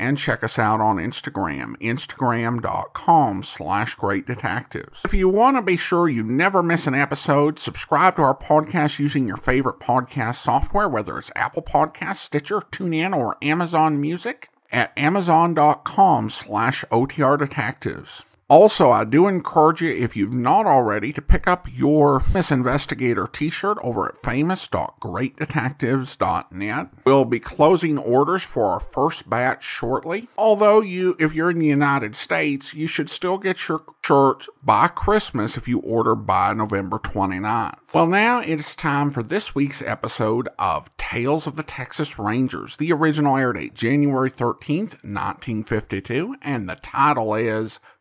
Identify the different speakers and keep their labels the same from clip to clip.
Speaker 1: and check us out on Instagram, instagram.com slash great detectives. If you want to be sure you never miss an episode, subscribe to our podcast using your favorite podcast software, whether it's Apple Podcasts, Stitcher, TuneIn, or Amazon Music at amazon.com slash OTR detectives. Also, I do encourage you, if you've not already, to pick up your Miss Investigator t-shirt over at famous.greatdetectives.net. We'll be closing orders for our first batch shortly. Although you, if you're in the United States, you should still get your shirt by Christmas if you order by November 29th. Well, now it's time for this week's episode of Tales of the Texas Rangers. The original air date January 13th, 1952, and the title is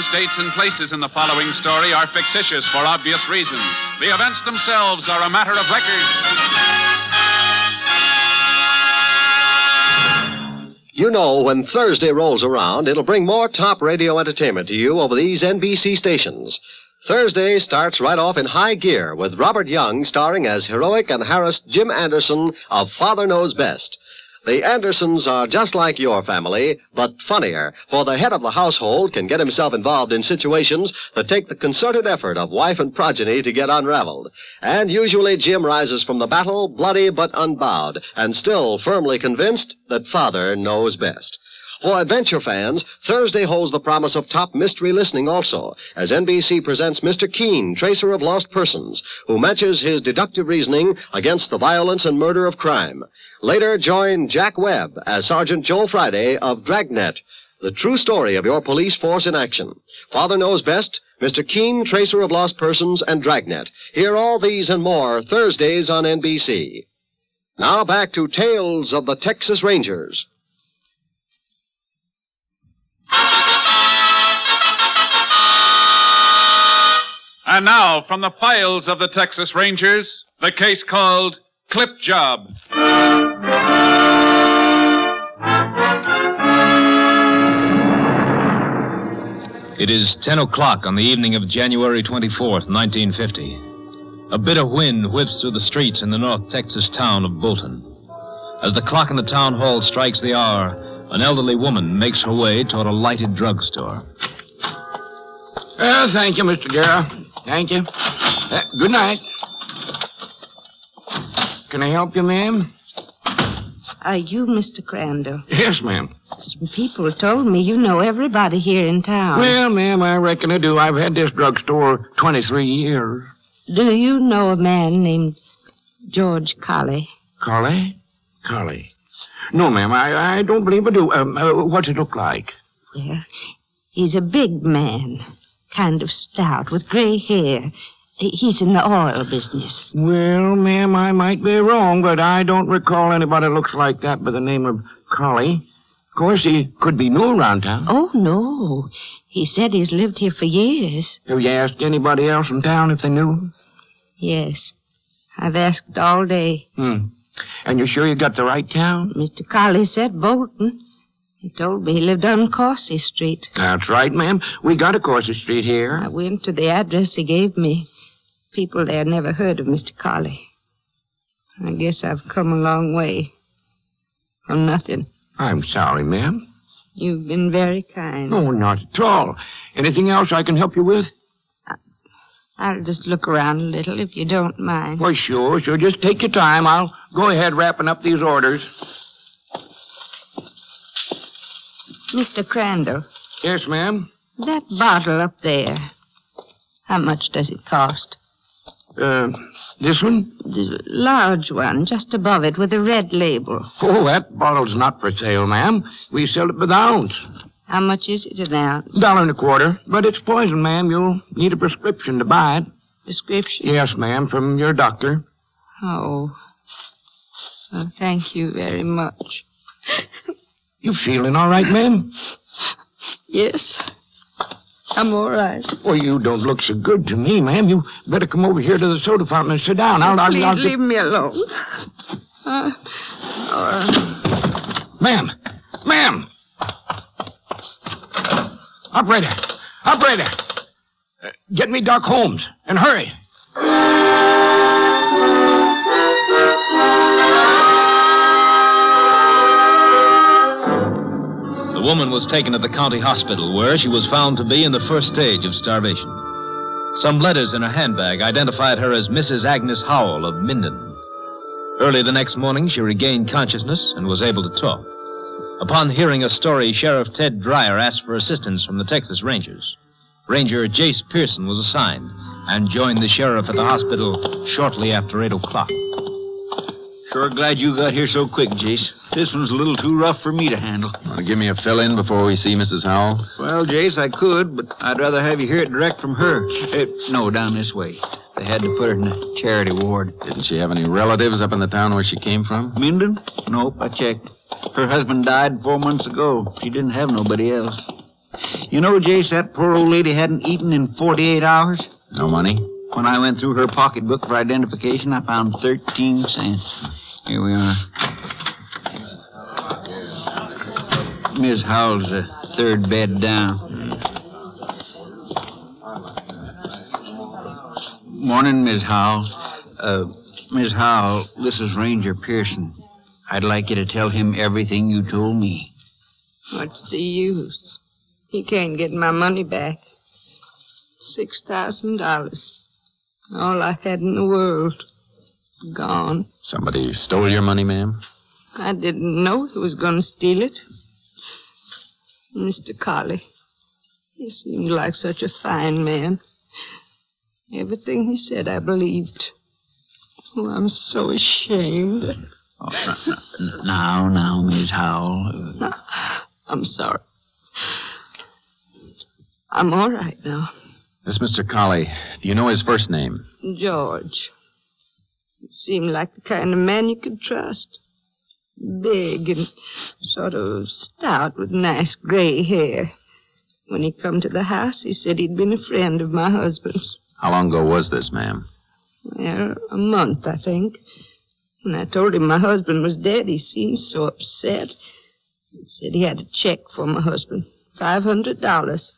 Speaker 2: Names, dates, and places in the following story are fictitious for obvious reasons. The events themselves are a matter of record.
Speaker 3: You know, when Thursday rolls around, it'll bring more top radio entertainment to you over these NBC stations. Thursday starts right off in high gear with Robert Young starring as heroic and harassed Jim Anderson of Father Knows Best. The Andersons are just like your family, but funnier, for the head of the household can get himself involved in situations that take the concerted effort of wife and progeny to get unraveled. And usually Jim rises from the battle bloody but unbowed, and still firmly convinced that Father knows best. For adventure fans, Thursday holds the promise of top mystery listening also, as NBC presents Mr. Keen, tracer of lost persons, who matches his deductive reasoning against the violence and murder of crime. Later, join Jack Webb as Sergeant Joe Friday of Dragnet, the true story of your police force in action. Father knows best, Mr. Keen, tracer of lost persons, and Dragnet. Hear all these and more Thursdays on NBC. Now back to Tales of the Texas Rangers.
Speaker 2: And now, from the files of the Texas Rangers, the case called Clip Job.
Speaker 4: It is 10 o'clock on the evening of January 24th, 1950. A bitter wind whips through the streets in the North Texas town of Bolton. As the clock in the town hall strikes the hour, an elderly woman makes her way toward a lighted drugstore.
Speaker 5: Well, thank you, Mr. Darrow. Thank you. Uh, good night. Can I help you, ma'am?
Speaker 6: Are you Mr. Crandall?
Speaker 5: Yes, ma'am.
Speaker 6: Some people told me you know everybody here in town.
Speaker 5: Well, ma'am, I reckon I do. I've had this drugstore 23 years.
Speaker 6: Do you know a man named George Colley?
Speaker 5: Collie? Collie. No, ma'am, I, I don't believe I do. Um, uh, what's it look like?
Speaker 6: Well, he's a big man, kind of stout, with gray hair. He's in the oil business.
Speaker 5: Well, ma'am, I might be wrong, but I don't recall anybody looks like that by the name of Collie. Of course, he could be new around town.
Speaker 6: Oh, no. He said he's lived here for years.
Speaker 5: Have you asked anybody else in town if they knew?
Speaker 6: Yes. I've asked all day.
Speaker 5: Hmm. And you're sure you got the right town?
Speaker 6: Mr. Carley said Bolton. He told me he lived on Coursey Street.
Speaker 5: That's right, ma'am. We got a Coursey Street here.
Speaker 6: I went to the address he gave me. People there never heard of Mr. Carley. I guess I've come a long way. For nothing.
Speaker 5: I'm sorry, ma'am.
Speaker 6: You've been very kind.
Speaker 5: Oh, not at all. Anything else I can help you with?
Speaker 6: I'll just look around a little if you don't mind.
Speaker 5: Well, sure, sure. Just take your time. I'll go ahead wrapping up these orders.
Speaker 6: Mr. Crandall,
Speaker 7: Yes, ma'am.
Speaker 6: that bottle up there, how much does it cost?
Speaker 7: Uh, this one?
Speaker 6: The large one, just above it, with a red label.
Speaker 7: Oh, that bottle's not for sale, ma'am. We sell it by the ounce.
Speaker 6: How much is it an ounce?
Speaker 7: Dollar and a quarter. But it's poison, ma'am. You'll need a prescription to buy it.
Speaker 6: Prescription?
Speaker 7: Yes, ma'am, from your doctor.
Speaker 6: Oh. Well, thank you very much.
Speaker 7: You feeling all right, ma'am?
Speaker 6: Yes. I'm all right.
Speaker 7: Well, you don't look so good to me, ma'am. You better come over here to the soda fountain and sit down. I'll, I'll,
Speaker 6: Please
Speaker 7: I'll
Speaker 6: leave me alone. Uh, uh,
Speaker 7: Ma'am! Ma'am! Operator! Operator! Uh, get me Doc Holmes, and hurry.
Speaker 4: The woman was taken to the county hospital, where she was found to be in the first stage of starvation. Some letters in her handbag identified her as Mrs. Agnes Howell of Minden. Early the next morning, she regained consciousness and was able to talk. Upon hearing a story, Sheriff Ted Dreyer asked for assistance from the Texas Rangers. Ranger Jace Pearson was assigned and joined the sheriff at the hospital shortly after 8 o'clock.
Speaker 8: Sure glad you got here so quick, Jace. This one's a little too rough for me to handle.
Speaker 9: Want to give me a fill in before we see Mrs. Howell?
Speaker 8: Well, Jace, I could, but I'd rather have you hear it direct from her. Eh, no, down this way. They had to put her in a charity ward.
Speaker 9: Didn't she have any relatives up in the town where she came from?
Speaker 8: Minden? Nope, I checked. Her husband died four months ago. She didn't have nobody else. You know, Jace, that poor old lady hadn't eaten in 48 hours.
Speaker 9: No money?
Speaker 8: When I went through her pocketbook for identification, I found 13 cents. Here we are. Miss Howell's the third bed down. Morning, Miss Howell. Uh, Miss Howell, this is Ranger Pearson. I'd like you to tell him everything you told me.
Speaker 6: what's the use? He can't get my money back. Six thousand dollars. All I had in the world. Gone.
Speaker 9: Somebody stole your money, ma'am?
Speaker 6: I didn't know he was going to steal it. Mr. Collie. He seemed like such a fine man. Everything he said I believed. Oh, I'm so ashamed.
Speaker 8: Oh, now, now, Miss Howell.
Speaker 6: I'm sorry. I'm all right now.
Speaker 9: This Mr. Collie, do you know his first name?
Speaker 6: George. He seemed like the kind of man you could trust. Big and sort of stout with nice gray hair. When he come to the house, he said he'd been a friend of my husband's.
Speaker 9: How long ago was this, ma'am?
Speaker 6: Well, a month, I think. When I told him my husband was dead, he seemed so upset. He said he had a check for my husband. Five hundred dollars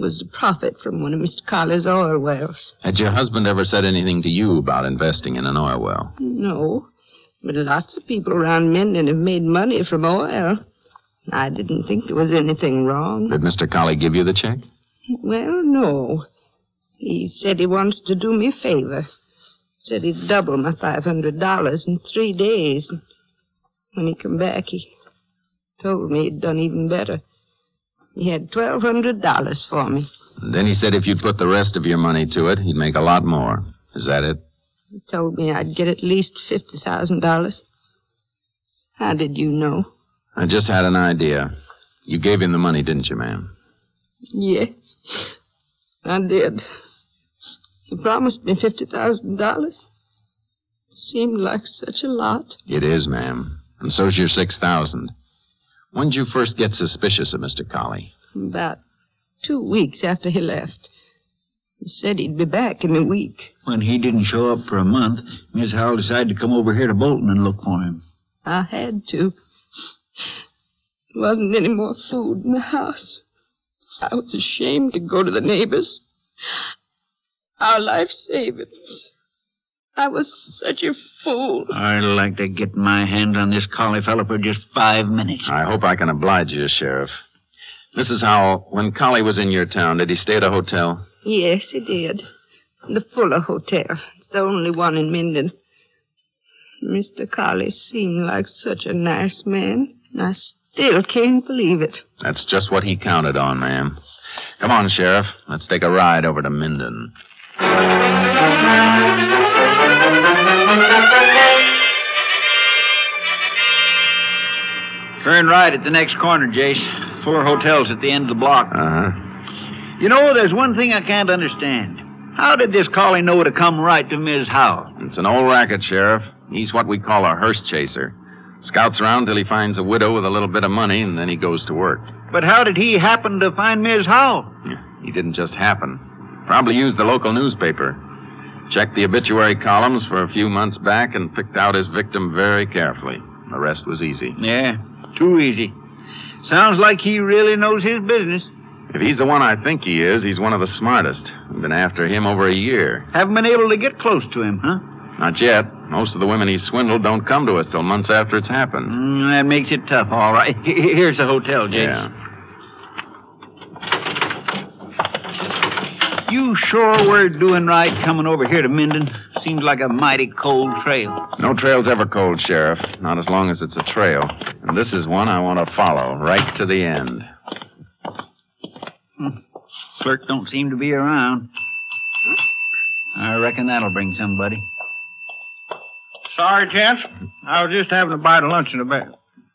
Speaker 6: was the profit from one of Mr. Collier's oil wells.
Speaker 9: Had your husband ever said anything to you about investing in an oil well?
Speaker 6: No, but lots of people around Minden have made money from oil. I didn't think there was anything wrong.
Speaker 9: Did Mr. Colley give you the check?
Speaker 6: Well, no. He said he wanted to do me a favor. Said he'd double my five hundred dollars in three days. When he come back, he told me he'd done even better. He had twelve hundred dollars for me.
Speaker 9: Then he said if you'd put the rest of your money to it, he'd make a lot more. Is that it?
Speaker 6: He told me I'd get at least fifty thousand dollars. How did you know?
Speaker 9: I just had an idea. You gave him the money, didn't you, ma'am?
Speaker 6: Yes, I did. He promised me fifty thousand dollars. Seemed like such a lot.
Speaker 9: It is, ma'am. And so's your six thousand. When did you first get suspicious of Mr. Colley?
Speaker 6: About two weeks after he left. He said he'd be back in a week.
Speaker 8: When he didn't show up for a month, Miss Howell decided to come over here to Bolton and look for him.
Speaker 6: I had to. There wasn't any more food in the house. I was ashamed to go to the neighbors. Our life savings. I was such a fool.
Speaker 8: I'd like to get my hands on this collie fellow for just five minutes.
Speaker 9: I hope I can oblige you, Sheriff. Mrs. Howell, when Collie was in your town, did he stay at a hotel?
Speaker 6: Yes, he did. The Fuller Hotel. It's the only one in Minden. Mr. Collie seemed like such a nice man. I still can't believe it.
Speaker 9: That's just what he counted on, ma'am. Come on, Sheriff. Let's take a ride over to Minden.
Speaker 8: Turn right at the next corner, Jace. Four hotels at the end of the block.
Speaker 9: Uh huh.
Speaker 8: You know, there's one thing I can't understand. How did this collie know to come right to Ms. Howell?
Speaker 9: It's an old racket, Sheriff. He's what we call a hearse chaser. Scouts around till he finds a widow with a little bit of money, and then he goes to work.
Speaker 8: But how did he happen to find Ms. Howell?
Speaker 9: He didn't just happen. Probably used the local newspaper. Checked the obituary columns for a few months back and picked out his victim very carefully. The rest was easy.
Speaker 8: Yeah, too easy. Sounds like he really knows his business.
Speaker 9: If he's the one I think he is, he's one of the smartest. I've been after him over a year.
Speaker 8: Haven't been able to get close to him, huh?
Speaker 9: Not yet. Most of the women he swindled don't come to us till months after it's happened.
Speaker 8: Mm, that makes it tough, all right. Here's the hotel, Jace.
Speaker 9: Yeah.
Speaker 8: You sure we're doing right coming over here to Minden? Seems like a mighty cold trail.
Speaker 9: No trail's ever cold, Sheriff. Not as long as it's a trail. And this is one I want to follow right to the end.
Speaker 8: Clerk don't seem to be around. I reckon that'll bring somebody.
Speaker 7: Sorry, gents. I was just having a bite of lunch in the back.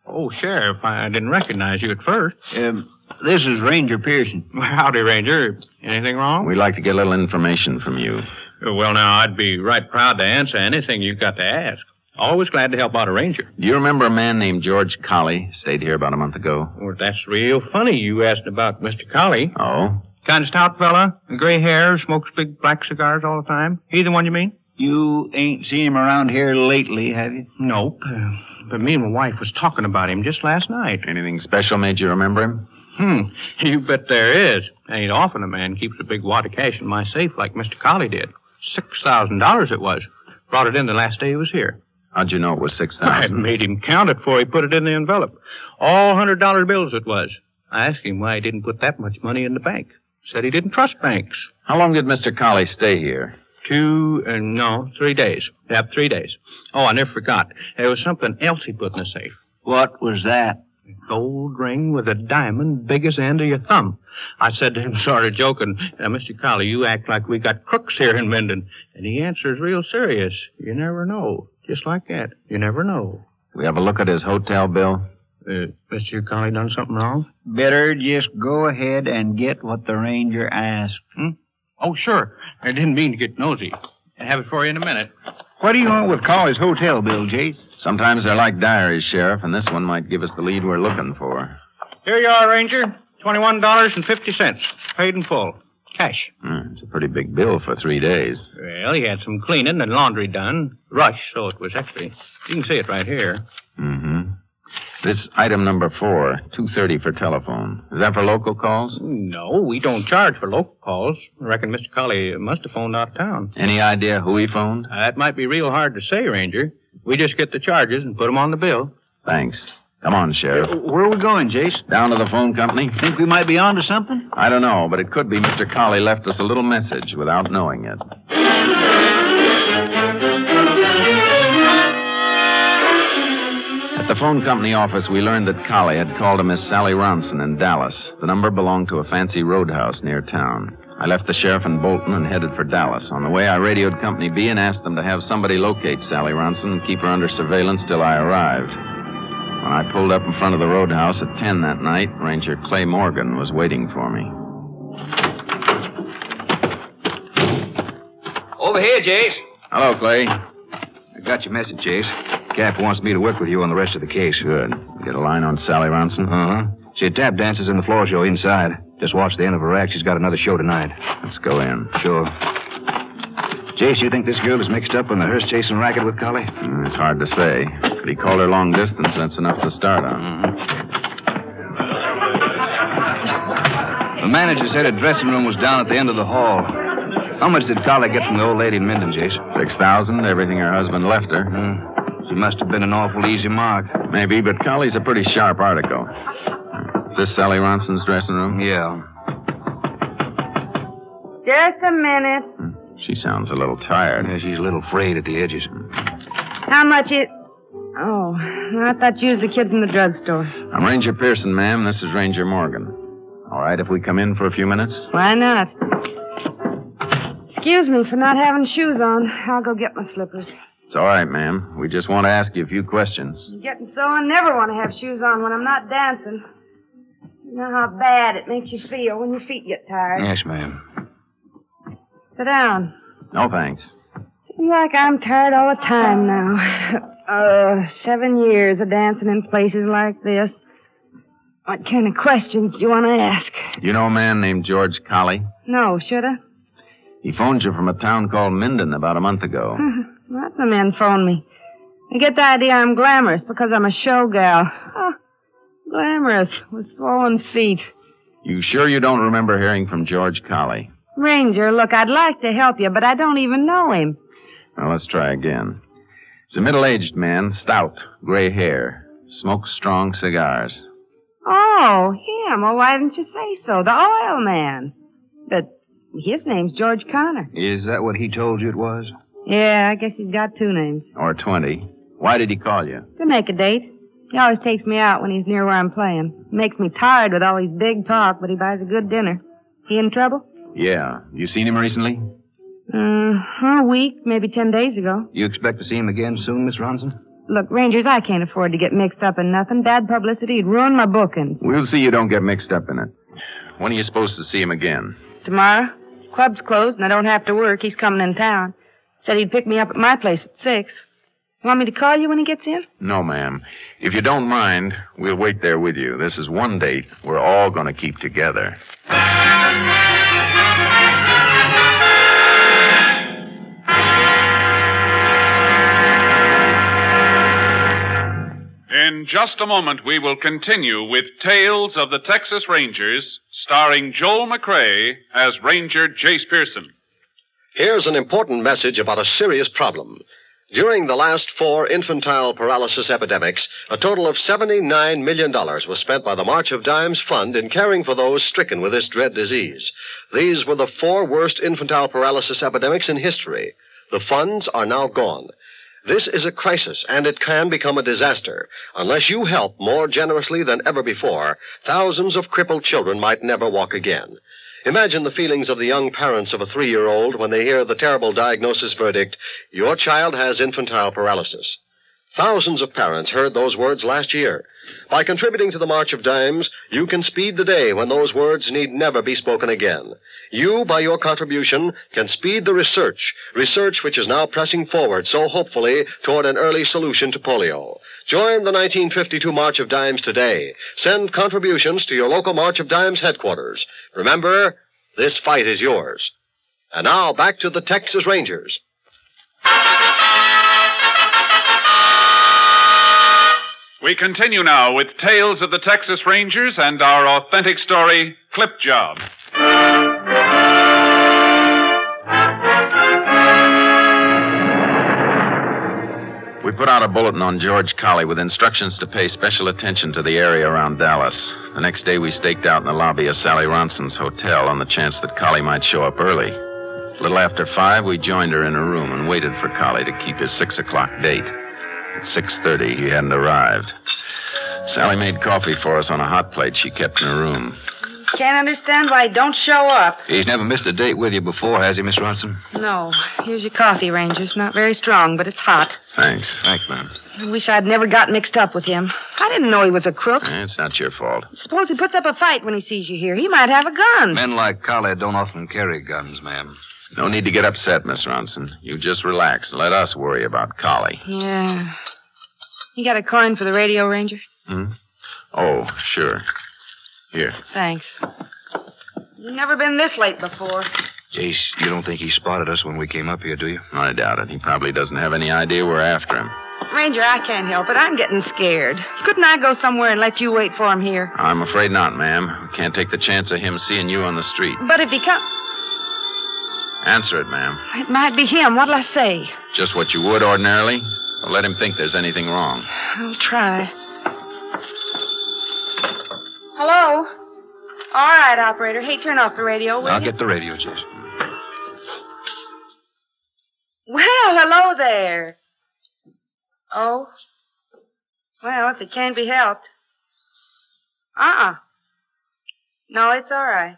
Speaker 7: Oh, Sheriff, I didn't recognize you at first.
Speaker 8: Um, this is Ranger Pearson.
Speaker 7: Howdy, Ranger. Anything wrong?
Speaker 9: We'd like to get a little information from you.
Speaker 7: Well, now, I'd be right proud to answer anything you've got to ask. Always glad to help out a ranger.
Speaker 9: Do you remember a man named George Colley? Stayed here about a month ago.
Speaker 7: Well, that's real funny you asked about Mr. Colley.
Speaker 9: Oh?
Speaker 7: Kind of stout fella, gray hair, smokes big black cigars all the time. He the one you mean?
Speaker 8: You ain't seen him around here lately, have you?
Speaker 7: Nope. Uh, but me and my wife was talking about him just last night.
Speaker 9: Anything special made you remember him?
Speaker 7: Hmm. You bet there is. Ain't often a man keeps a big wad of cash in my safe like Mr. Colley did. Six thousand dollars it was. Brought it in the last day he was here.
Speaker 9: How'd you know it was six thousand?
Speaker 7: I made him count it before he put it in the envelope. All hundred dollar bills it was. I asked him why he didn't put that much money in the bank. Said he didn't trust banks.
Speaker 9: How long did Mr. Colley stay here?
Speaker 7: Two, uh, no, three days. Yep, three days. Oh, I never forgot. There was something else he put in the safe.
Speaker 8: What was that?
Speaker 7: A gold ring with a diamond big as the end of your thumb. I said to him, sort of joking, "Now, Mr. Collie, you act like we got crooks here in Minden. And he answers real serious. You never know. Just like that. You never know.
Speaker 9: We have a look at his hotel bill?
Speaker 7: Uh, Mr. Collie done something wrong?
Speaker 8: Better just go ahead and get what the ranger asked.
Speaker 7: Oh, sure. I didn't mean to get nosy. I'll have it for you in a minute.
Speaker 8: What do you want with Colley's hotel bill, Jace?
Speaker 9: Sometimes they're like diaries, Sheriff, and this one might give us the lead we're looking for.
Speaker 7: Here you are, Ranger. Twenty-one dollars and fifty cents. Paid in full. Cash.
Speaker 9: Hmm, it's a pretty big bill for three days.
Speaker 7: Well, he had some cleaning and laundry done. Rush, so it was extra. You can see it right here.
Speaker 9: This item number four, two thirty for telephone. Is that for local calls?
Speaker 7: No, we don't charge for local calls. I reckon Mr. Colley must have phoned out of town.
Speaker 9: Any idea who he phoned?
Speaker 7: Uh, that might be real hard to say, Ranger. We just get the charges and put 'em on the bill.
Speaker 9: Thanks. Come on, Sheriff.
Speaker 8: Where are we going, Jace?
Speaker 9: Down to the phone company?
Speaker 8: Think we might be onto something?
Speaker 9: I don't know, but it could be Mr. Colley left us a little message without knowing it. At the phone company office, we learned that Colley had called a Miss Sally Ronson in Dallas. The number belonged to a fancy roadhouse near town. I left the sheriff in Bolton and headed for Dallas. On the way, I radioed Company B and asked them to have somebody locate Sally Ronson and keep her under surveillance till I arrived. When I pulled up in front of the roadhouse at 10 that night, Ranger Clay Morgan was waiting for me.
Speaker 10: Over here, Jace.
Speaker 9: Hello, Clay.
Speaker 10: I got your message, Jace. Cap wants me to work with you on the rest of the case.
Speaker 9: Good. Get a line on Sally Ronson?
Speaker 10: Uh huh. She tap dances in the floor show inside. Just watch the end of her act. She's got another show tonight.
Speaker 9: Let's go in.
Speaker 10: Sure. Jace, you think this girl is mixed up in the hearse chasing racket with Collie?
Speaker 9: Mm, It's hard to say. But he called her long distance. That's enough to start on.
Speaker 10: The manager said her dressing room was down at the end of the hall. How much did Collie get from the old lady in Minden, Jace?
Speaker 9: Six thousand, everything her husband left her.
Speaker 10: Hmm. She must have been an awful easy mark.
Speaker 9: Maybe, but Colley's a pretty sharp article. Is this Sally Ronson's dressing room?
Speaker 10: Yeah.
Speaker 6: Just a minute. Hmm.
Speaker 9: She sounds a little tired.
Speaker 10: Yeah, she's a little frayed at the edges.
Speaker 6: How much is.
Speaker 11: Oh, I thought you was the kid from the drugstore.
Speaker 9: I'm Ranger Pearson, ma'am. This is Ranger Morgan. All right, if we come in for a few minutes?
Speaker 11: Why not? Excuse me for not having shoes on. I'll go get my slippers.
Speaker 9: It's all right, ma'am. We just want to ask you a few questions.
Speaker 11: I'm getting so I never want to have shoes on when I'm not dancing. You know how bad it makes you feel when your feet get tired.
Speaker 10: Yes, ma'am.
Speaker 11: Sit down.
Speaker 9: No, thanks.
Speaker 11: Seems like I'm tired all the time now. Uh, seven years of dancing in places like this. What kind of questions do you want to ask?
Speaker 9: You know a man named George Colley?
Speaker 11: No, should I?
Speaker 9: He phoned you from a town called Minden about a month ago.
Speaker 11: Lots of men phone me. They get the idea I'm glamorous because I'm a show gal. Oh, glamorous with swollen feet.
Speaker 9: You sure you don't remember hearing from George Colley?
Speaker 11: Ranger, look, I'd like to help you, but I don't even know him.
Speaker 9: Well, let's try again. He's a middle-aged man, stout, gray hair, smokes strong cigars.
Speaker 11: Oh, him. Well, why didn't you say so? The oil man. But his name's George Connor.
Speaker 10: Is that what he told you it was?
Speaker 11: Yeah, I guess he's got two names.
Speaker 9: Or 20. Why did he call you?
Speaker 11: To make a date. He always takes me out when he's near where I'm playing. Makes me tired with all his big talk, but he buys a good dinner. He in trouble?
Speaker 10: Yeah. You seen him recently?
Speaker 11: Uh, a week, maybe ten days ago.
Speaker 10: You expect to see him again soon, Miss Ronson?
Speaker 11: Look, Rangers, I can't afford to get mixed up in nothing. Bad publicity'd ruin my bookings.
Speaker 9: We'll see you don't get mixed up in it. When are you supposed to see him again?
Speaker 11: Tomorrow? Club's closed and I don't have to work. He's coming in town. Said he'd pick me up at my place at six. Want me to call you when he gets in?
Speaker 9: No, ma'am. If you don't mind, we'll wait there with you. This is one date we're all going to keep together.
Speaker 2: In just a moment, we will continue with Tales of the Texas Rangers, starring Joel McCrea as Ranger Jace Pearson.
Speaker 3: Here's an important message about a serious problem. During the last four infantile paralysis epidemics, a total of $79 million was spent by the March of Dimes Fund in caring for those stricken with this dread disease. These were the four worst infantile paralysis epidemics in history. The funds are now gone. This is a crisis, and it can become a disaster. Unless you help more generously than ever before, thousands of crippled children might never walk again. Imagine the feelings of the young parents of a three year old when they hear the terrible diagnosis verdict your child has infantile paralysis. Thousands of parents heard those words last year. By contributing to the March of Dimes, you can speed the day when those words need never be spoken again. You, by your contribution, can speed the research, research which is now pressing forward so hopefully toward an early solution to polio. Join the 1952 March of Dimes today. Send contributions to your local March of Dimes headquarters. Remember, this fight is yours. And now back to the Texas Rangers.
Speaker 2: We continue now with Tales of the Texas Rangers and our authentic story, Clip Job.
Speaker 9: Put out a bulletin on George Colley with instructions to pay special attention to the area around Dallas. The next day, we staked out in the lobby of Sally Ronson's hotel on the chance that Colley might show up early. A little after five, we joined her in her room and waited for Colley to keep his six o'clock date. At six thirty, he hadn't arrived. Sally made coffee for us on a hot plate she kept in her room.
Speaker 11: Can't understand why he don't show up.
Speaker 10: He's never missed a date with you before, has he, Miss Ronson?
Speaker 11: No. Here's your coffee, Rangers. Not very strong, but it's hot.
Speaker 9: Thanks.
Speaker 10: Thanks, ma'am.
Speaker 11: I wish I'd never got mixed up with him. I didn't know he was a crook.
Speaker 9: Eh, It's not your fault.
Speaker 11: Suppose he puts up a fight when he sees you here. He might have a gun.
Speaker 10: Men like Collie don't often carry guns, ma'am.
Speaker 9: No need to get upset, Miss Ronson. You just relax and let us worry about Collie.
Speaker 11: Yeah. You got a coin for the radio, Ranger?
Speaker 9: Hmm? Oh, sure. Here.
Speaker 11: Thanks. You've never been this late before.
Speaker 10: Jace, you don't think he spotted us when we came up here, do you?
Speaker 9: I doubt it. He probably doesn't have any idea we're after him.
Speaker 11: Ranger, I can't help it. I'm getting scared. Couldn't I go somewhere and let you wait for him here?
Speaker 9: I'm afraid not, ma'am. We can't take the chance of him seeing you on the street.
Speaker 11: But if he comes,
Speaker 9: Answer it, ma'am.
Speaker 11: it might be him. What'll I say?
Speaker 9: Just what you would ordinarily. Don't let him think there's anything wrong.
Speaker 11: I'll try. Hello? All right, operator. Hey, turn off the radio, will
Speaker 10: I'll
Speaker 11: you?
Speaker 10: get the radio, Jace.
Speaker 11: Well, hello there. Oh?
Speaker 6: Well, if it can't be helped. Uh-uh. No, it's all right.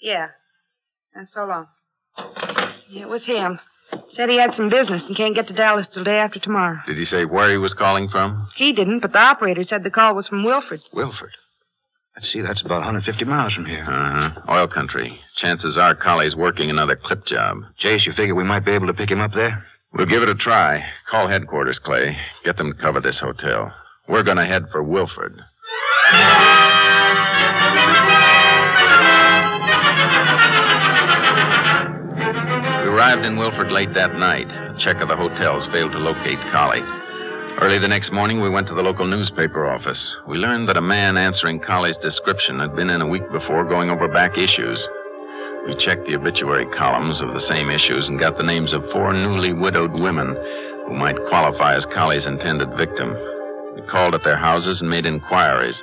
Speaker 6: Yeah. And so long. Yeah, it was him. Said he had some business and can't get to Dallas till day after tomorrow.
Speaker 9: Did he say where he was calling from?
Speaker 6: He didn't, but the operator said the call was from Wilford.
Speaker 10: Wilford. Let's see, that's about 150 miles from here.
Speaker 9: Uh huh. Oil country. Chances are Collie's working another clip job.
Speaker 10: Jace, you figure we might be able to pick him up there?
Speaker 9: We'll give it a try. Call headquarters, Clay. Get them to cover this hotel. We're going to head for Wilford. We arrived in Wilford late that night. A check of the hotels failed to locate Collie. Early the next morning, we went to the local newspaper office. We learned that a man answering Collie's description had been in a week before going over back issues. We checked the obituary columns of the same issues and got the names of four newly widowed women who might qualify as Collie's intended victim. We called at their houses and made inquiries.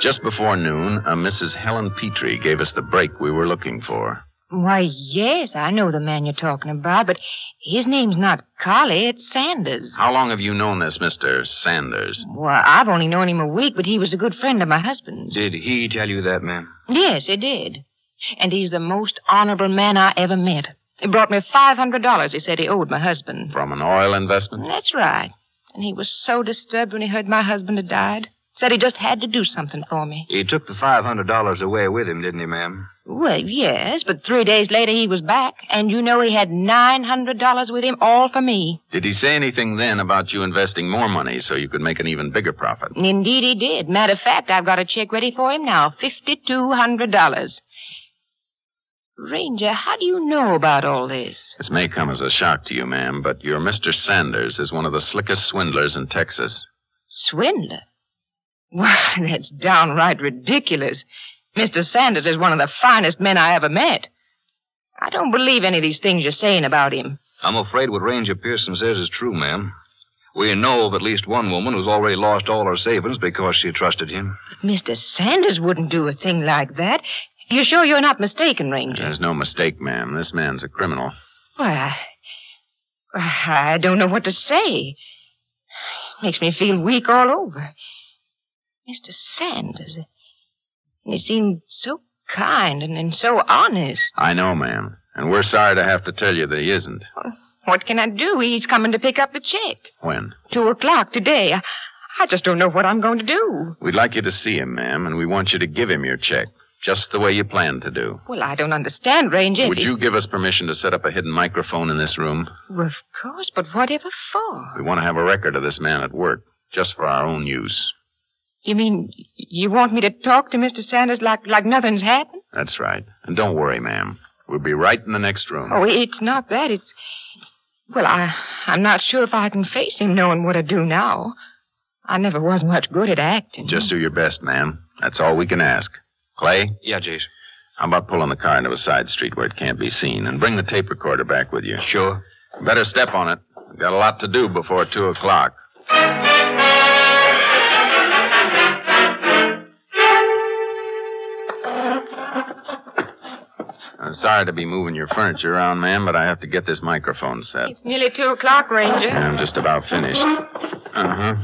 Speaker 9: Just before noon, a Mrs. Helen Petrie gave us the break we were looking for.
Speaker 12: Why, yes, I know the man you're talking about, but his name's not Collie, it's Sanders.
Speaker 9: How long have you known this Mr. Sanders?
Speaker 12: Well, I've only known him a week, but he was a good friend of my husband's.
Speaker 10: Did he tell you that, ma'am?
Speaker 12: Yes, he did. And he's the most honorable man I ever met. He brought me $500 he said he owed my husband.
Speaker 9: From an oil investment?
Speaker 12: That's right. And he was so disturbed when he heard my husband had died. Said he just had to do something for me.
Speaker 10: He took the $500 away with him, didn't he, ma'am?
Speaker 12: Well, yes, but three days later he was back, and you know he had $900 with him, all for me.
Speaker 9: Did he say anything then about you investing more money so you could make an even bigger profit?
Speaker 12: Indeed he did. Matter of fact, I've got a check ready for him now, $5,200. Ranger, how do you know about all this?
Speaker 9: This may come as a shock to you, ma'am, but your Mr. Sanders is one of the slickest swindlers in Texas.
Speaker 12: Swindler? Why, that's downright ridiculous. Mr. Sanders is one of the finest men I ever met. I don't believe any of these things you're saying about him.
Speaker 10: I'm afraid what Ranger Pearson says is true, ma'am. We know of at least one woman who's already lost all her savings because she trusted him.
Speaker 12: Mr. Sanders wouldn't do a thing like that. You're sure you're not mistaken, Ranger?
Speaker 9: There's no mistake, ma'am. This man's a criminal.
Speaker 12: Why, I, I don't know what to say. It makes me feel weak all over. Mr. Sanders. He seemed so kind and, and so honest.
Speaker 9: I know, ma'am. And we're sorry to have to tell you that he isn't.
Speaker 12: What can I do? He's coming to pick up the check.
Speaker 9: When?
Speaker 12: Two o'clock today. I, I just don't know what I'm going to do.
Speaker 9: We'd like you to see him, ma'am, and we want you to give him your check, just the way you planned to do.
Speaker 12: Well, I don't understand, Ranger.
Speaker 9: Would you give us permission to set up a hidden microphone in this room?
Speaker 12: Well, of course, but whatever for?
Speaker 9: We want to have a record of this man at work, just for our own use.
Speaker 12: You mean you want me to talk to Mr. Sanders like, like nothing's happened?
Speaker 9: That's right. And don't worry, ma'am. We'll be right in the next room.
Speaker 12: Oh, it's not that. It's. Well, I, I'm not sure if I can face him knowing what I do now. I never was much good at acting.
Speaker 9: Just do your best, ma'am. That's all we can ask. Clay?
Speaker 10: Yeah, Jace.
Speaker 9: How about pulling the car into a side street where it can't be seen and bring the tape recorder back with you?
Speaker 10: Sure.
Speaker 9: Better step on it. We've got a lot to do before two o'clock. I'm sorry to be moving your furniture around, ma'am, but I have to get this microphone set.
Speaker 12: It's nearly two o'clock, Ranger.
Speaker 9: I'm just about finished. Uh huh.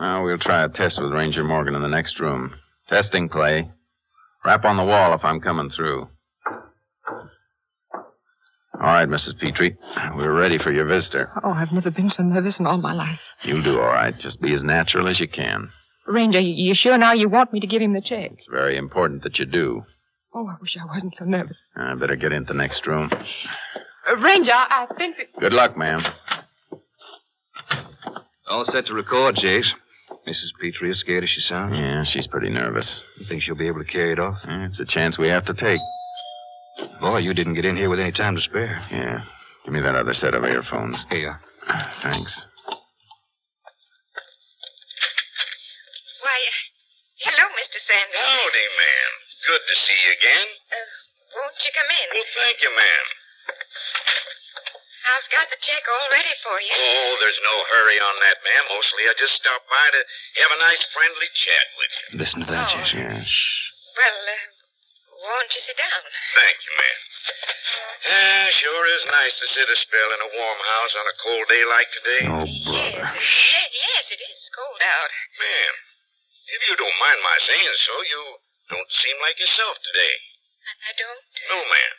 Speaker 9: Now we'll try a test with Ranger Morgan in the next room. Testing, Clay. Rap on the wall if I'm coming through. All right, Mrs. Petrie. We're ready for your visitor.
Speaker 12: Oh, I've never been so nervous in all my life.
Speaker 9: You'll do all right. Just be as natural as you can.
Speaker 12: Ranger, you sure now you want me to give him the check?
Speaker 9: It's very important that you do.
Speaker 12: Oh, I wish I wasn't so nervous.
Speaker 9: I better get into the next room.
Speaker 12: Uh, Ranger, I I think that.
Speaker 9: Good luck, ma'am.
Speaker 10: All set to record, Jace. Mrs. Petrie is scared as she sounds.
Speaker 9: Yeah, she's pretty nervous.
Speaker 10: You think she'll be able to carry it off?
Speaker 9: Yeah, It's a chance we have to take.
Speaker 10: Boy, you didn't get in here with any time to spare.
Speaker 9: Yeah. Give me that other set of earphones.
Speaker 10: Here.
Speaker 9: Thanks.
Speaker 13: Thank you, ma'am.
Speaker 12: I've got the check all ready for you.
Speaker 13: Oh, there's no hurry on that, ma'am. Mostly I just stopped by to have a nice friendly chat with you.
Speaker 10: Listen to that,
Speaker 12: Oh.
Speaker 10: Jace.
Speaker 9: Yeah, shh.
Speaker 12: Well, uh,
Speaker 14: Won't you sit down?
Speaker 13: Thank you, ma'am. Ah, sure is nice to sit a spell in a warm house on a cold day like today.
Speaker 9: Oh,
Speaker 14: Yes,
Speaker 9: brother.
Speaker 14: yes, yes, it is cold out.
Speaker 13: Ma'am, if you don't mind my saying so, you don't seem like yourself today.
Speaker 14: I, I don't.
Speaker 13: No, ma'am.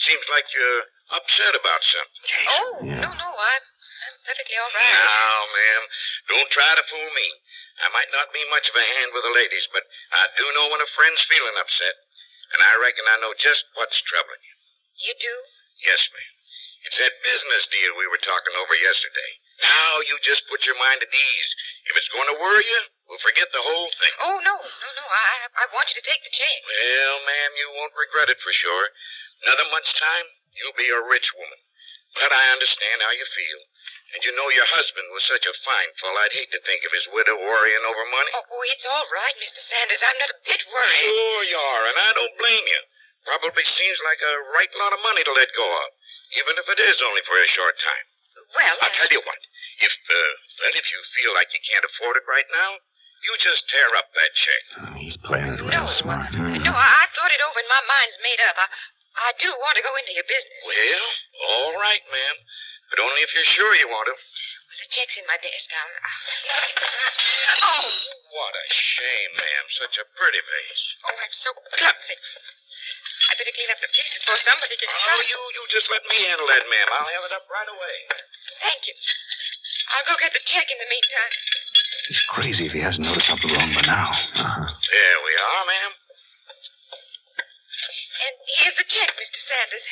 Speaker 13: Seems like you're upset about something.
Speaker 14: Oh,
Speaker 9: Yeah.
Speaker 14: no, no, I'm, I'm perfectly all right.
Speaker 13: Now, ma'am, don't try to fool me. I might not be much of a hand with the ladies, but I do know when a friend's feeling upset, and I reckon I know just what's troubling you.
Speaker 14: You do?
Speaker 13: Yes, ma'am. It's that business deal we were talking over yesterday. Now you just put your mind at ease. If it's going to worry you, we'll forget the whole thing.
Speaker 14: Oh, no, no, no. I, I want you to take the check.
Speaker 13: Well, ma'am, you won't regret it for sure. Another month's time, you'll be a rich woman. But I understand how you feel. And you know your husband was such a fine fellow, I'd hate to think of his widow worrying over money.
Speaker 14: Oh, it's all right, Mr. Sanders. I'm not a bit worried.
Speaker 13: Sure you are, and I don't blame you. Probably seems like a right lot of money to let go of, even if it is only for a short time.
Speaker 14: Well,
Speaker 13: I'll tell you what. If, uh, well, if you feel like you can't afford it right now, you just tear up that check.
Speaker 9: Oh, he's playing it
Speaker 14: no,
Speaker 9: smart. Hmm.
Speaker 14: no, I, I've thought it over and my mind's made up. I, I do want to go into your business.
Speaker 13: Well, all right, ma'am. But only if you're sure you want to.
Speaker 14: Well, the check's in my desk. I'll, I'll... Oh,
Speaker 13: What a shame, ma'am. Such a pretty face.
Speaker 14: oh, I'm so clumsy. I better clean up the pieces before somebody gets
Speaker 13: Oh,
Speaker 14: shot.
Speaker 13: you, you just let me handle that, ma'am. I'll have it up right away.
Speaker 14: Thank you. I'll go get the check in the meantime.
Speaker 5: He's crazy if he hasn't noticed something wrong by now.
Speaker 9: Uh-huh.
Speaker 13: There we are, ma'am.
Speaker 14: And here's the check, Mr. Sanders.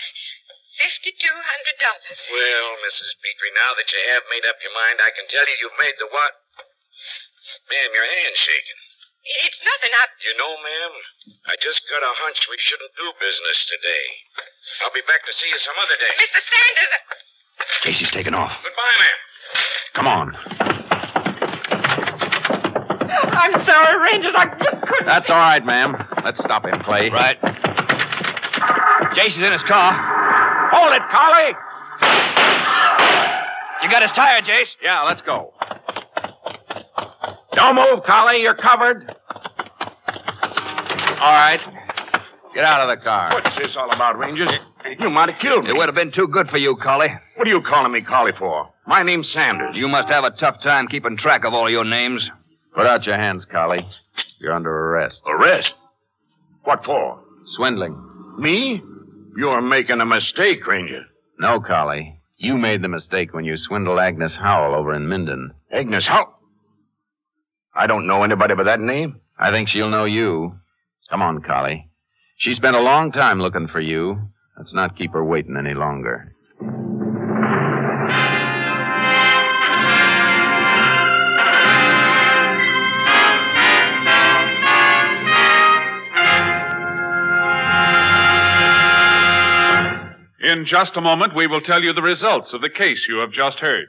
Speaker 14: Fifty-two hundred dollars.
Speaker 13: Well, Mrs. Petrie, now that you have made up your mind, I can tell you you've made the what? Ma'am, your hand's shaking.
Speaker 14: It's nothing. I.
Speaker 13: You know, ma'am, I just got a hunch we shouldn't do business today. I'll be back to see you some other day.
Speaker 14: Mr. Sanders.
Speaker 5: Casey's taken off.
Speaker 13: Goodbye, ma'am.
Speaker 9: Come on.
Speaker 14: I'm sorry, Rangers. I just couldn't.
Speaker 9: That's all right, ma'am. Let's stop him, Clay.
Speaker 5: Right. Jace is in his car. Hold it, Collie! You got his tire, Jace?
Speaker 9: Yeah, let's go. Don't move, Collie. You're covered. All right. Get out of the car.
Speaker 5: What's this all about, Rangers? You might have killed me.
Speaker 10: It would have been too good for you, Collie.
Speaker 5: What are you calling me Collie for? My name's Sanders.
Speaker 10: You must have a tough time keeping track of all your names.
Speaker 9: Put out your hands, Collie. You're under arrest.
Speaker 5: Arrest? What for?
Speaker 9: Swindling.
Speaker 5: Me? You're making a mistake, Ranger.
Speaker 9: No, Collie. You made the mistake when you swindled Agnes Howell over in Minden.
Speaker 5: Agnes Howell? I don't know anybody by that name.
Speaker 9: I think she'll know you. Come on, Collie. She spent a long time looking for you. Let's not keep her waiting any longer.
Speaker 2: In just a moment, we will tell you the results of the case you have just heard.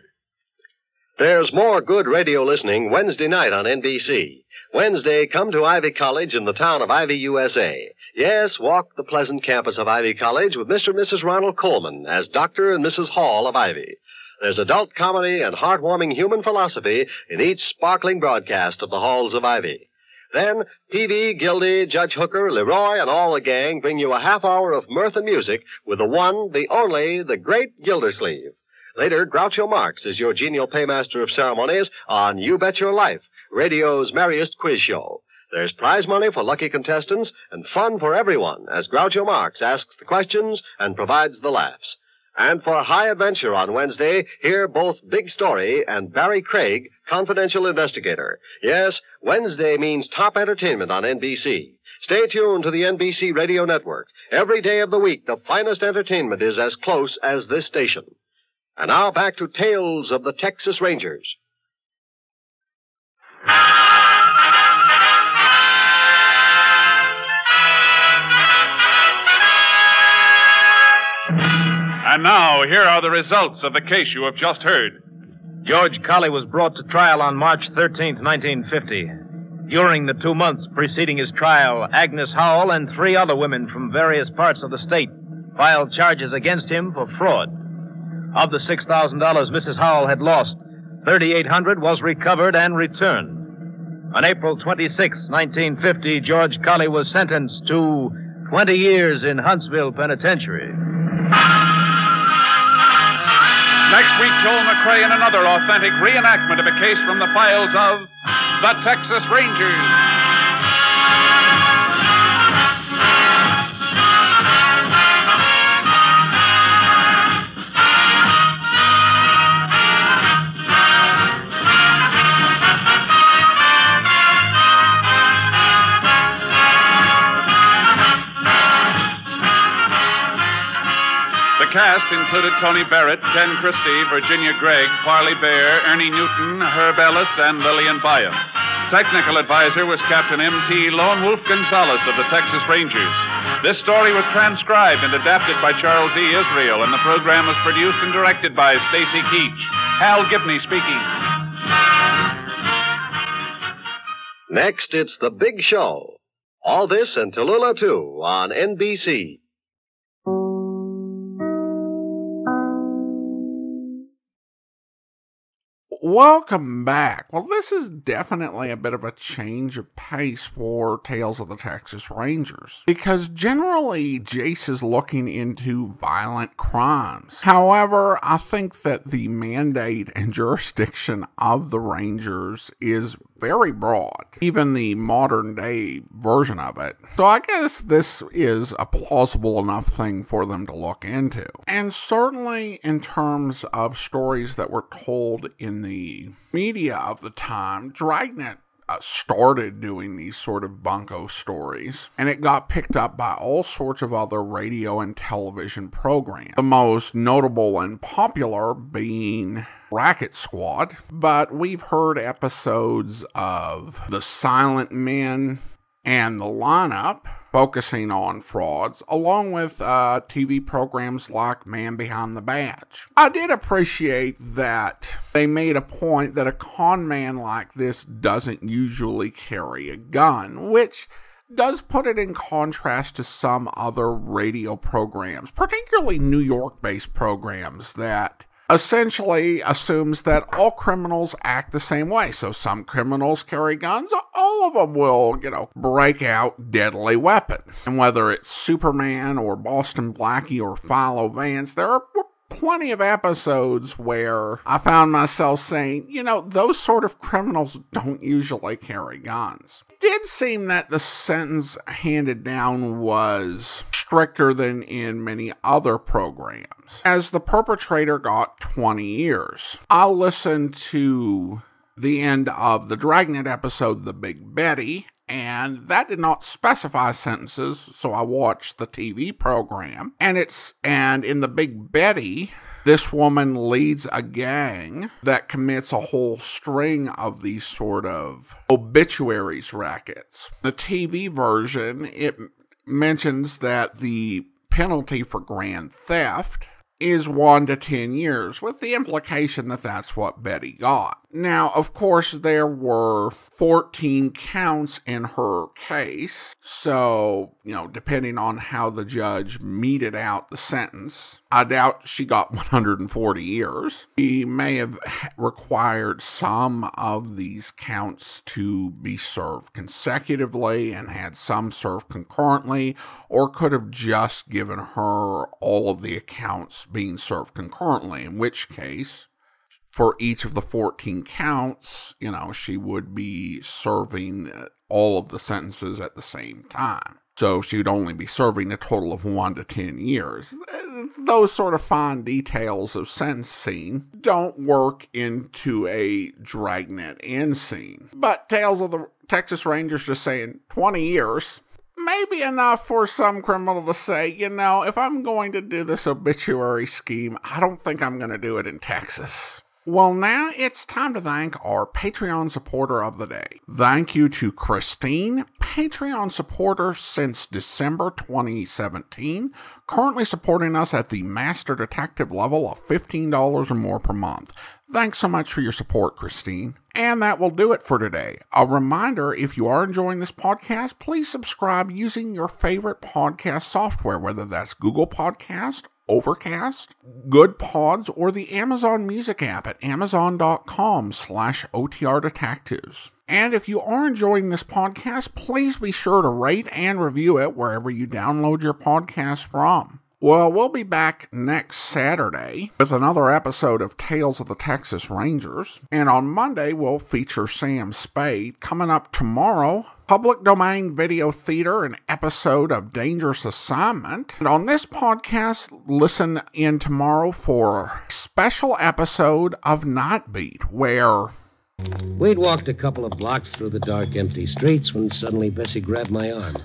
Speaker 3: There's more good radio listening Wednesday night on NBC. Wednesday, come to Ivy College in the town of Ivy, USA. Yes, walk the pleasant campus of Ivy College with Mr. and Mrs. Ronald Colman as Dr. and Mrs. Hall of Ivy. There's adult comedy and heartwarming human philosophy in each sparkling broadcast of the halls of Ivy. Then, Peavey, Gildy, Judge Hooker, Leroy, and all the gang bring you a half hour of mirth and music with the one, the only, the great Gildersleeve. Later, Groucho Marx is your genial paymaster of ceremonies on You Bet Your Life, radio's merriest quiz show. There's prize money for lucky contestants and fun for everyone as Groucho Marx asks the questions and provides the laughs. And for high adventure on Wednesday, hear both Big Story and Barry Craig, confidential investigator. Yes, Wednesday means top entertainment on NBC. Stay tuned to the NBC Radio Network. Every day of the week, the finest entertainment is as close as this station. And now back to Tales of the Texas Rangers.
Speaker 2: And now, here are the results of the case you have just heard.
Speaker 4: George Colley was brought to trial on March 13th, 1950. During the two months preceding his trial, Agnes Howell and three other women from various parts of the state filed charges against him for fraud. Of the $6,000 Mrs. Howell had lost, 3800 was recovered and returned. On April 26, 1950, George Colley was sentenced to
Speaker 15: 20 years in Huntsville Penitentiary.
Speaker 2: Next week, Joel McCrea in another authentic reenactment of a case from the files of the Texas Rangers. Included Tony Barrett, Ken Christie, Virginia Gregg, Parley Baer, Ernie Newton, Herb Ellis, and Lillian Buyeff. Technical advisor was Captain M.T. Lone Wolf Gonzaullas of the Texas Rangers. This story was transcribed and adapted by Charles E. Israel, and the program was produced and directed by Stacy Keach. Hal Gibney speaking.
Speaker 3: Next, it's The Big Show. All this and Tallulah 2 on NBC.
Speaker 1: Welcome back. Well, this is definitely a bit of a change of pace for Tales of the Texas Rangers because generally Jace is looking into violent crimes. However, I think that the mandate and jurisdiction of the Rangers is very broad, even the modern day version of it. So I guess this is a plausible enough thing for them to look into. And certainly in terms of stories that were told in the media of the time, Dragnet Uh, started doing these sort of bunko stories, and it got picked up by all sorts of other radio and television programs. The most notable and popular being Racket Squad, but we've heard episodes of The Silent Men and The Lineup focusing on frauds, along with uh, TV programs like Man Behind the Badge. I did appreciate that they made a point that a con man like this doesn't usually carry a gun, which does put it in contrast to some other radio programs, particularly New York based programs that essentially assumes that all criminals act the same way. So some criminals carry guns, all of them will, you know, break out deadly weapons. And whether it's Superman or Boston Blackie or Philo Vance, there are plenty of episodes where I found myself saying, you know, those sort of criminals don't usually carry guns. It did seem that the sentence handed down was stricter than in many other programs, as the perpetrator got 20 years. I'll listen to the end of the Dragnet episode, The Big Betty, and that did not specify sentences, so I watched the TV program. And it's and in the Big Betty, this woman leads a gang that commits a whole string of these sort of obituaries rackets. The TV version, it mentions that the penalty for grand theft is one to 10 years, with the implication that that's what Betty got. Now, of course, there were 14 counts in her case, so, you know, depending on how the judge meted out the sentence, I doubt she got 140 years. He may have required some of these counts to be served consecutively and had some served concurrently, or could have just given her all of the accounts being served concurrently, in which case, for each of the 14 counts, you know, she would be serving all of the sentences at the same time. So she'd only be serving a total of one to 10 years. Those sort of fine details of sentencing don't work into a dragnet end scene. But Tales of the Texas Rangers just saying 20 years may be enough for some criminal to say, you know, if I'm going to do this obituary scheme, I don't think I'm going to do it in Texas. Well, now it's time to thank our Patreon supporter of the day. Thank you to Christine, Patreon supporter since December 2017, currently supporting us at the Master Detective level of $15 or more per month. Thanks so much for your support, Christine. And that will do it for today. A reminder if you are enjoying this podcast, please subscribe using your favorite podcast software, whether that's Google Podcast Overcast, Good Pods, or the Amazon Music app at amazon.com slash OTR Detectives. And if you are enjoying this podcast, please be sure to rate and review it wherever you download your podcast from. Well, we'll be back next Saturday with another episode of Tales of the Texas Rangers. And on Monday, we'll feature Sam Spade. Coming up tomorrow, Public Domain Video Theater, an episode of Dangerous Assignment. And on this podcast, listen in tomorrow for a special episode of Night Beat, where
Speaker 16: We'd walked a couple of blocks through the dark, empty streets when suddenly Bessie grabbed my arm.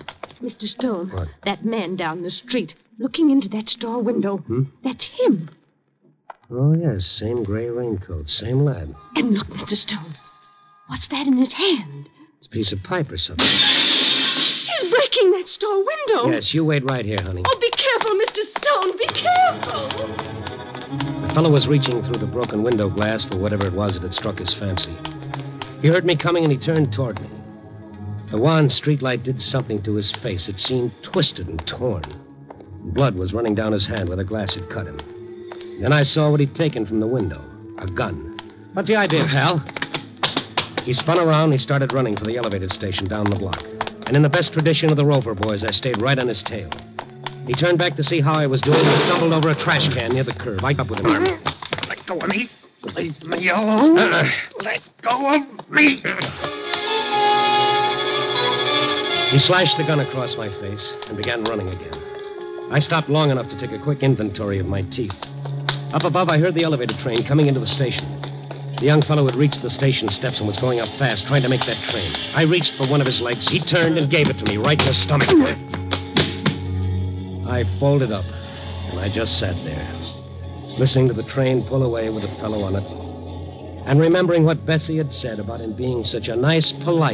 Speaker 17: Mr. Stone,
Speaker 16: What?
Speaker 17: that man down the street, looking into that store window.
Speaker 16: Hmm?
Speaker 17: That's him.
Speaker 16: Oh, yes, same gray raincoat, same lad.
Speaker 17: And look, Mr. Stone, what's that in his hand?
Speaker 16: It's a piece of pipe or something.
Speaker 17: He's breaking that store window.
Speaker 16: Yes, you wait right here, honey.
Speaker 17: Oh, be careful, Mr. Stone, be careful.
Speaker 16: The fellow was reaching through the broken window glass for whatever it was that had struck his fancy. He heard me coming and he turned toward me. The wan streetlight did something to his face. It seemed twisted and torn. Blood was running down his hand where the glass had cut him. Then I saw what he'd taken from the window a gun. What's the idea, pal? He spun around and he started running for the elevated station down the block. And in the best tradition of the Rover boys, I stayed right on his tail. He turned back to see how I was doing and stumbled over a trash can near the curb. I got up with him.
Speaker 18: Let go of me. Leave me alone.
Speaker 16: Uh-uh.
Speaker 18: Let go of me.
Speaker 16: He slashed the gun across my face and began running again. I stopped long enough to take a quick inventory of my teeth. Up above, I heard the elevator train coming into the station. The young fellow had reached the station steps and was going up fast, trying to make that train. I reached for one of his legs. He turned and gave it to me right in the stomach. I folded up, and I just sat there, listening to the train pull away with the fellow on it, and remembering what Bessie had said about him being such a nice, polite.